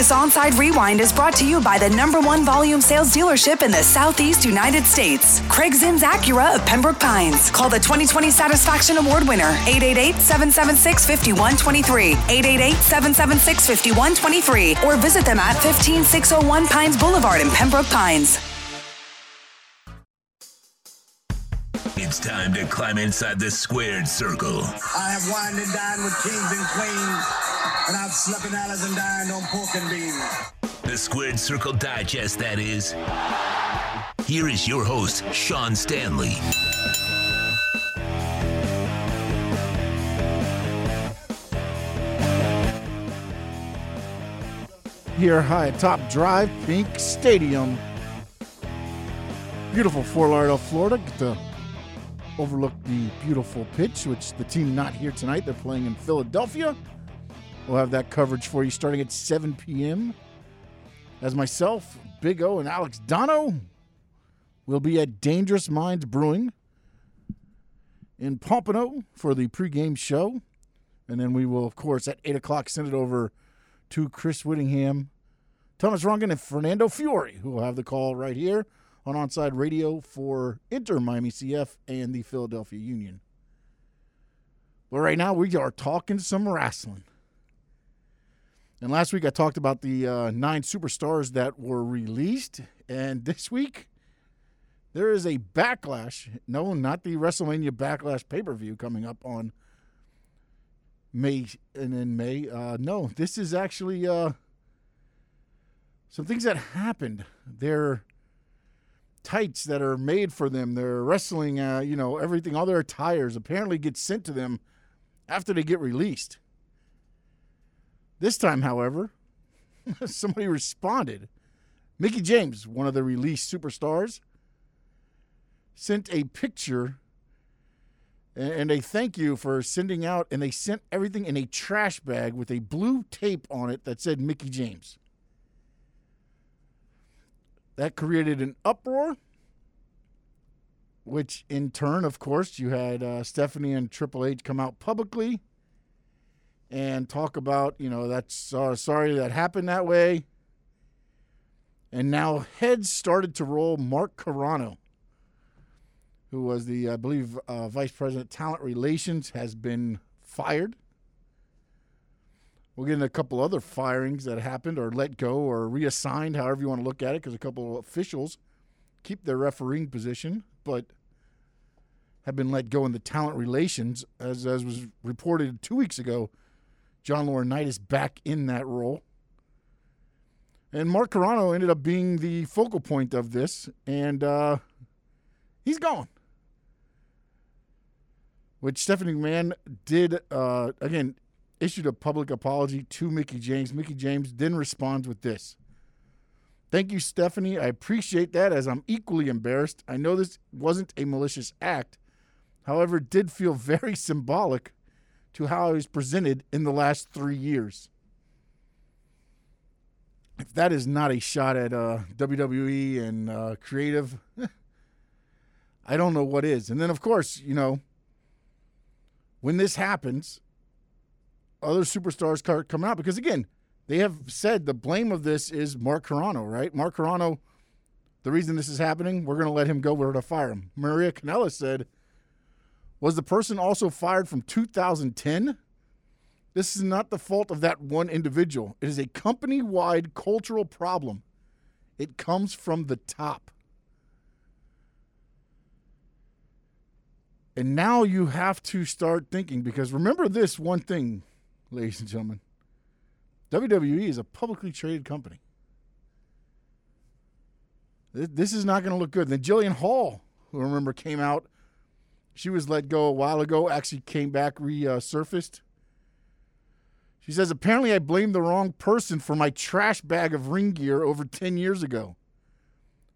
This onside rewind is brought to you by the number one volume sales dealership in the Southeast United States, Craig Zinn Acura of Pembroke Pines. Call the 2020 Satisfaction Award winner, 888-776-5123, 888-776-5123, or visit them at 15601 Pines Boulevard in Pembroke Pines. It's time to climb inside the squared circle. I have wined and dined with kings and queens, and I've slept in alleys and dined on pork and beans. The Squared Circle Digest, that is. Here is your host, Sean Stanley. Here, high atop Drive Pink Stadium. Beautiful Fort Lauderdale, Florida. Get to overlook the beautiful pitch, which the team not here tonight. They're playing in Philadelphia. We'll have that coverage for you starting at 7 p.m. As myself, Big O, and Alex Dono will be at Dangerous Minds Brewing in Pompano for the pregame show. And then we will, of course, at 8 o'clock send it over to Chris Whittingham, Thomas Rongen, and Fernando Fiore, who will have the call right here on Onside Radio for Inter Miami CF and the Philadelphia Union. But right now, we are talking some wrestling. And last week, I talked about the uh, nine superstars that were released. And this week, there is a backlash. No, not the WrestleMania Backlash pay per view coming up on May and in May. Uh, no, this is actually uh, some things that happened. They're tights that are made for them. Their wrestling, uh, you know, everything, all their attires apparently get sent to them after they get released. This time, however, somebody responded. Mickie James, one of the released superstars, sent a picture and a thank you for sending out, and they sent everything in a trash bag with a blue tape on it that said Mickie James. That created an uproar, which in turn, of course, you had uh, Stephanie and Triple H come out publicly and talk about, you know, that's uh, sorry that happened that way. And now heads started to roll. Mark Carrano, who was the, I believe, uh, vice president talent relations, has been fired. We'll get into a couple other firings that happened or let go or reassigned, however you want to look at it, because a couple of officials keep their refereeing position, but have been let go in the talent relations, as, as was reported two weeks ago. John Laurinaitis back in that role. And Mark Carrano ended up being the focal point of this, and uh, he's gone. Which Stephanie McMahon did, uh, again, issued a public apology to Mickie James. Mickie James then responds with this. Thank you, Stephanie. I appreciate that as I'm equally embarrassed. I know this wasn't a malicious act. However, it did feel very symbolic to how I was presented in the last three years. If that is not a shot at uh, WWE and uh, creative, I don't know what is. And then, of course, you know, when this happens, other superstars coming out because, again, they have said the blame of this is Mark Carrano, right? Mark Carrano, the reason this is happening, we're going to let him go. We're going to fire him. Maria Kanellis said, was the person also fired from 2010? This is not the fault of that one individual. It is a company wide cultural problem. It comes from the top. And now you have to start thinking because remember this one thing, ladies and gentlemen WWE is a publicly traded company. This is not going to look good. Then Jillian Hall, who remember came out, she was let go a while ago, actually came back, resurfaced. She says, apparently I blamed the wrong person for my trash bag of ring gear over 10 years ago.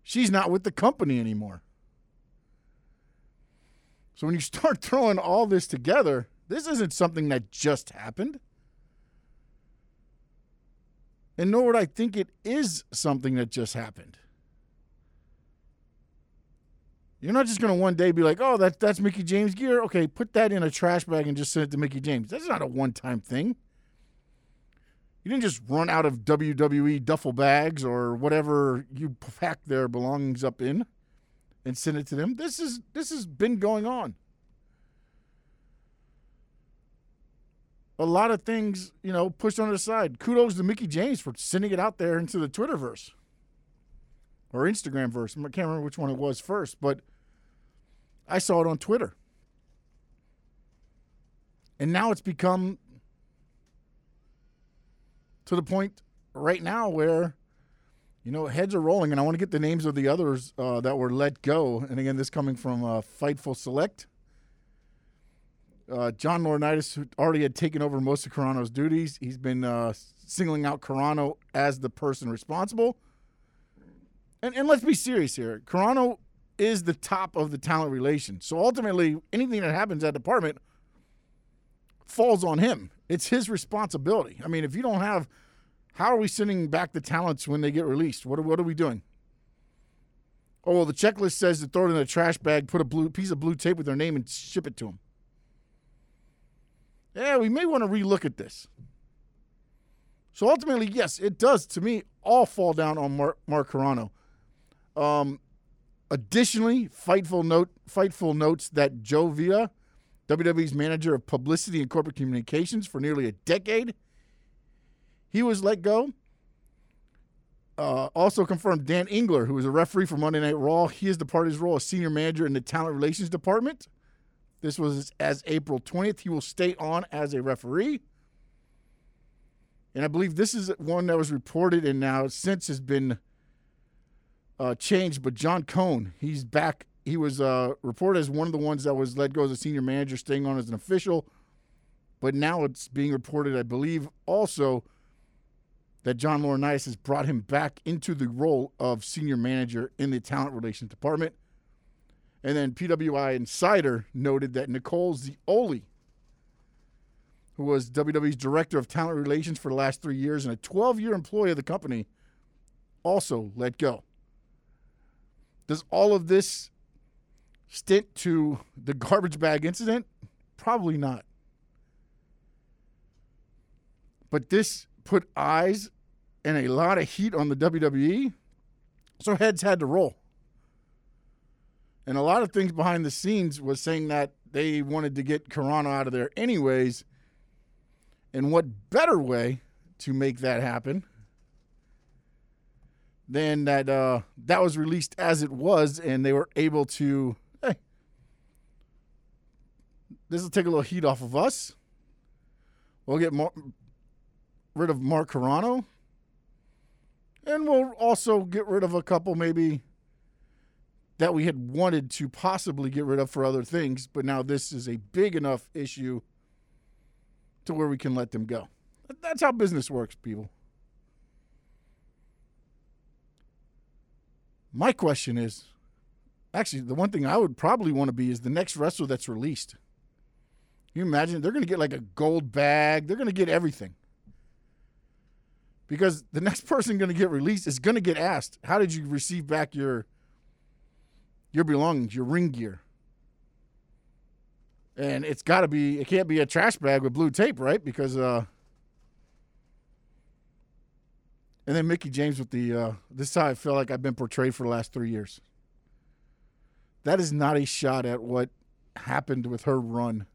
She's not with the company anymore. So when you start throwing all this together, this isn't something that just happened. And nor would I think it is something that just happened. You're not just to one day be like, oh, that, that's Mickie James gear. Okay, put that in a trash bag and just send it to Mickie James. That's not a one time thing. You didn't just run out of WWE duffel bags or whatever you pack their belongings up in and send it to them. This is this has been going on. A lot of things, you know, pushed on the side. Kudos to Mickie James for sending it out there into the Twitterverse or Instagram verse. I can't remember which one it was first, but I saw it on Twitter. And now it's become to the point right now where, you know, heads are rolling. And I want to get the names of the others uh, that were let go. And again, this coming from uh, Fightful Select. Uh, John Laurinaitis, already had taken over most of Carrano's duties, he's been uh, singling out Carrano as the person responsible. And, and let's be serious here. Carrano is the top of the talent relation. So ultimately, anything that happens at department falls on him. It's his responsibility. I mean, if you don't have, how are we sending back the talents when they get released? What are, what are we doing? Oh, well, the checklist says to throw it in a trash bag, put a blue piece of blue tape with their name, and ship it to them. Yeah, we may want to relook at this. So ultimately, yes, it does to me all fall down on Mark, Mark Carrano. Um, additionally, Fightful note Fightful notes that Joe Villa, WWE's manager of publicity and corporate communications for nearly a decade, he was let go. Uh, also confirmed Dan Engler, who was a referee for Monday Night Raw. He is the party's role as senior manager in the talent relations department. This was as April 20th. He will stay on as a referee. And I believe this is one that was reported and now since has been uh, changed. But John Cone, he's back. He was uh, reported as one of the ones that was let go as a senior manager, staying on as an official. But now it's being reported, I believe, also that John Laurinaitis has brought him back into the role of senior manager in the talent relations department. And then PWI Insider noted that Nicole Zeoli, who was WWE's director of talent relations for the last three years and a 12 year employee of the company, also let go. Does all of this stint to the garbage bag incident? Probably not. But this put eyes and a lot of heat on the WWE, so heads had to roll. And a lot of things behind the scenes was saying that they wanted to get Carrano out of there anyways. And what better way to make that happen than that uh, that was released as it was, and they were able to, hey, this will take a little heat off of us. We'll get more, rid of Mark Carrano. And we'll also get rid of a couple maybe that we had wanted to possibly get rid of for other things, but now this is a big enough issue to where we can let them go. That's how business works, people. My question is actually, the one thing I would probably want to be is the next wrestler that's released. You imagine? They're going to get like a gold bag, they're going to get everything. Because the next person going to get released is going to get asked, How did you receive back your your belongings, your ring gear. And it's got to be, it can't be a trash bag with blue tape, right? Because, uh, and then Mickie James with the, uh, this is how I feel like I've been portrayed for the last three years. That is not a shot at what happened with her run.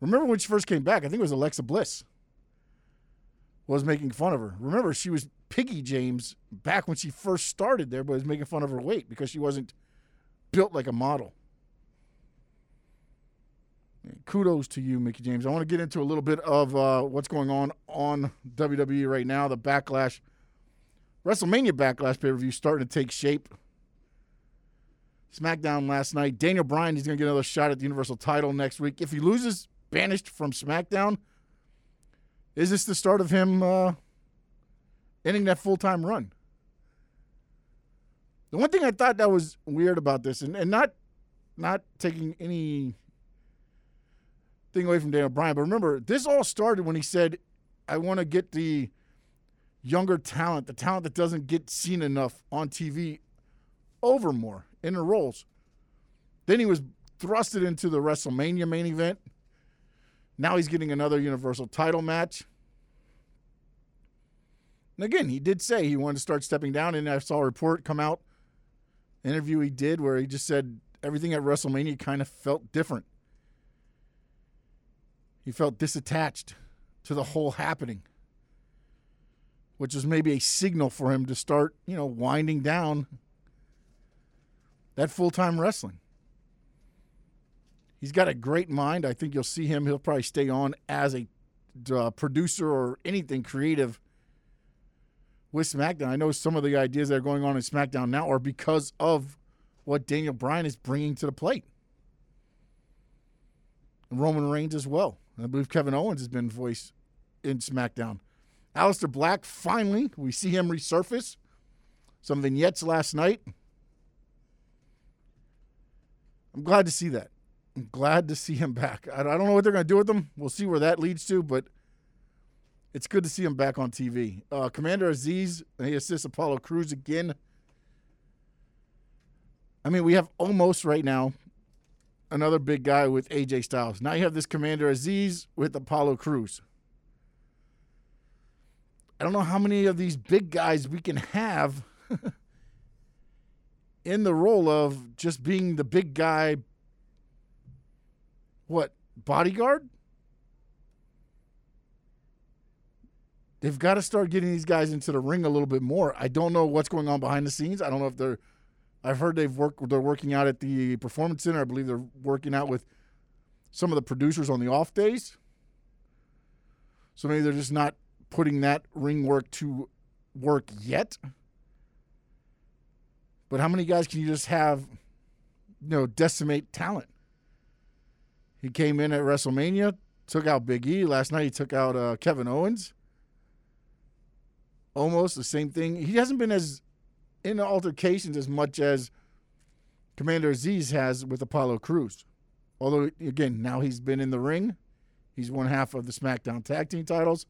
Remember when she first came back? I think it was Alexa Bliss was making fun of her. Remember, she was Piggy James back when she first started there, but was making fun of her weight because she wasn't built like a model. Kudos to you, Mickie James. I want to get into a little bit of uh, what's going on on WWE right now. The Backlash, WrestleMania Backlash pay per view starting to take shape. SmackDown last night. Daniel Bryan is going to get another shot at the Universal title next week. If he loses, banished from SmackDown, is this the start of him uh, ending that full time run? The one thing I thought that was weird about this, and, and not not taking any thing away from Daniel Bryan, but remember, this all started when he said, I want to get the younger talent, the talent that doesn't get seen enough on TV, over more in the roles. Then he was thrusted into the WrestleMania main event. Now he's getting another Universal title match. And again, he did say he wanted to start stepping down, and I saw a report come out, interview he did where he just said everything at WrestleMania kind of felt different. He felt disattached to the whole happening, which was maybe a signal for him to start, you know, winding down that full time wrestling. He's got a great mind. I think you'll see him. He'll probably stay on as a uh, producer or anything creative with SmackDown. I know some of the ideas that are going on in SmackDown now are because of what Daniel Bryan is bringing to the plate. Roman Reigns as well. I believe Kevin Owens has been voiced in SmackDown. Aleister Black, finally, we see him resurface. Some vignettes last night. I'm glad to see that. I'm glad to see him back. I don't know what they're going to do with him. We'll see where that leads to, but it's good to see him back on TV. Uh, Commander Azeez, he assists Apollo Crews again. I mean, we have almost right now another big guy with AJ Styles. Now you have this Commander Azeez with Apollo Crews. I don't know how many of these big guys we can have in the role of just being the big guy. What, bodyguard? They've got to start getting these guys into the ring a little bit more. I don't know what's going on behind the scenes. I don't know if they're I've heard they've worked they're working out at the performance center. I believe they're working out with some of the producers on the off days. So maybe they're just not putting that ring work to work yet. But how many guys can you just have, you know, decimate talent? He came in at WrestleMania, took out Big E. Last night he took out uh, Kevin Owens. Almost the same thing. He hasn't been as in altercations as much as Commander Azeez has with Apollo Crews. Although, again, now he's been in the ring. He's one half of the SmackDown tag team titles.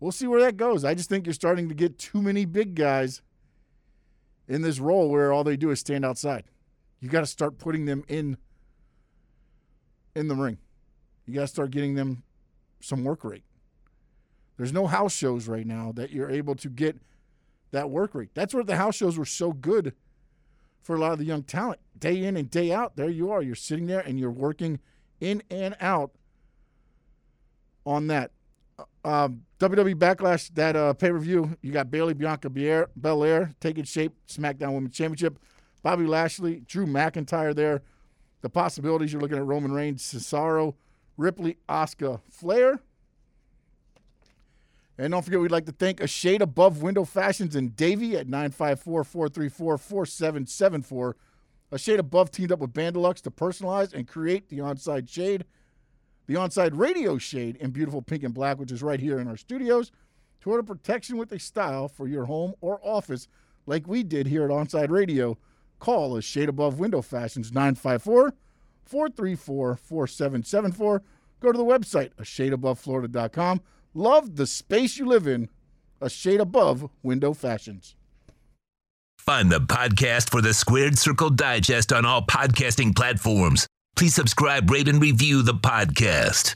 We'll see where that goes. I just think you're starting to get too many big guys in this role where all they do is stand outside. You got to start putting them in in the ring. You got to start getting them some work rate. There's no house shows right now that you're able to get that work rate. That's where the house shows were so good for a lot of the young talent. Day in and day out, there you are. You're sitting there and you're working in and out on that. Um, WWE Backlash, that uh, pay per view, you got Bayley, Bianca Belair taking shape, SmackDown Women's Championship. Bobby Lashley, Drew McIntyre there. The possibilities you're looking at Roman Reigns, Cesaro, Ripley, Asuka, Flair. And don't forget, we'd like to thank A Shade Above Window Fashions and Davy at 954 434 4774. A Shade Above teamed up with Bandalux to personalize and create the onside shade, the onside radio shade in beautiful pink and black, which is right here in our studios. To order protection with a style for your home or office, like we did here at Onside Radio, call A Shade Above Window Fashions 954 434 4774. Go to the website, a shadeaboveflorida.com. Love the space you live in, a shade above window fashions. Find the podcast for the Squared Circle Digest on all podcasting platforms. Please subscribe, rate, and review the podcast.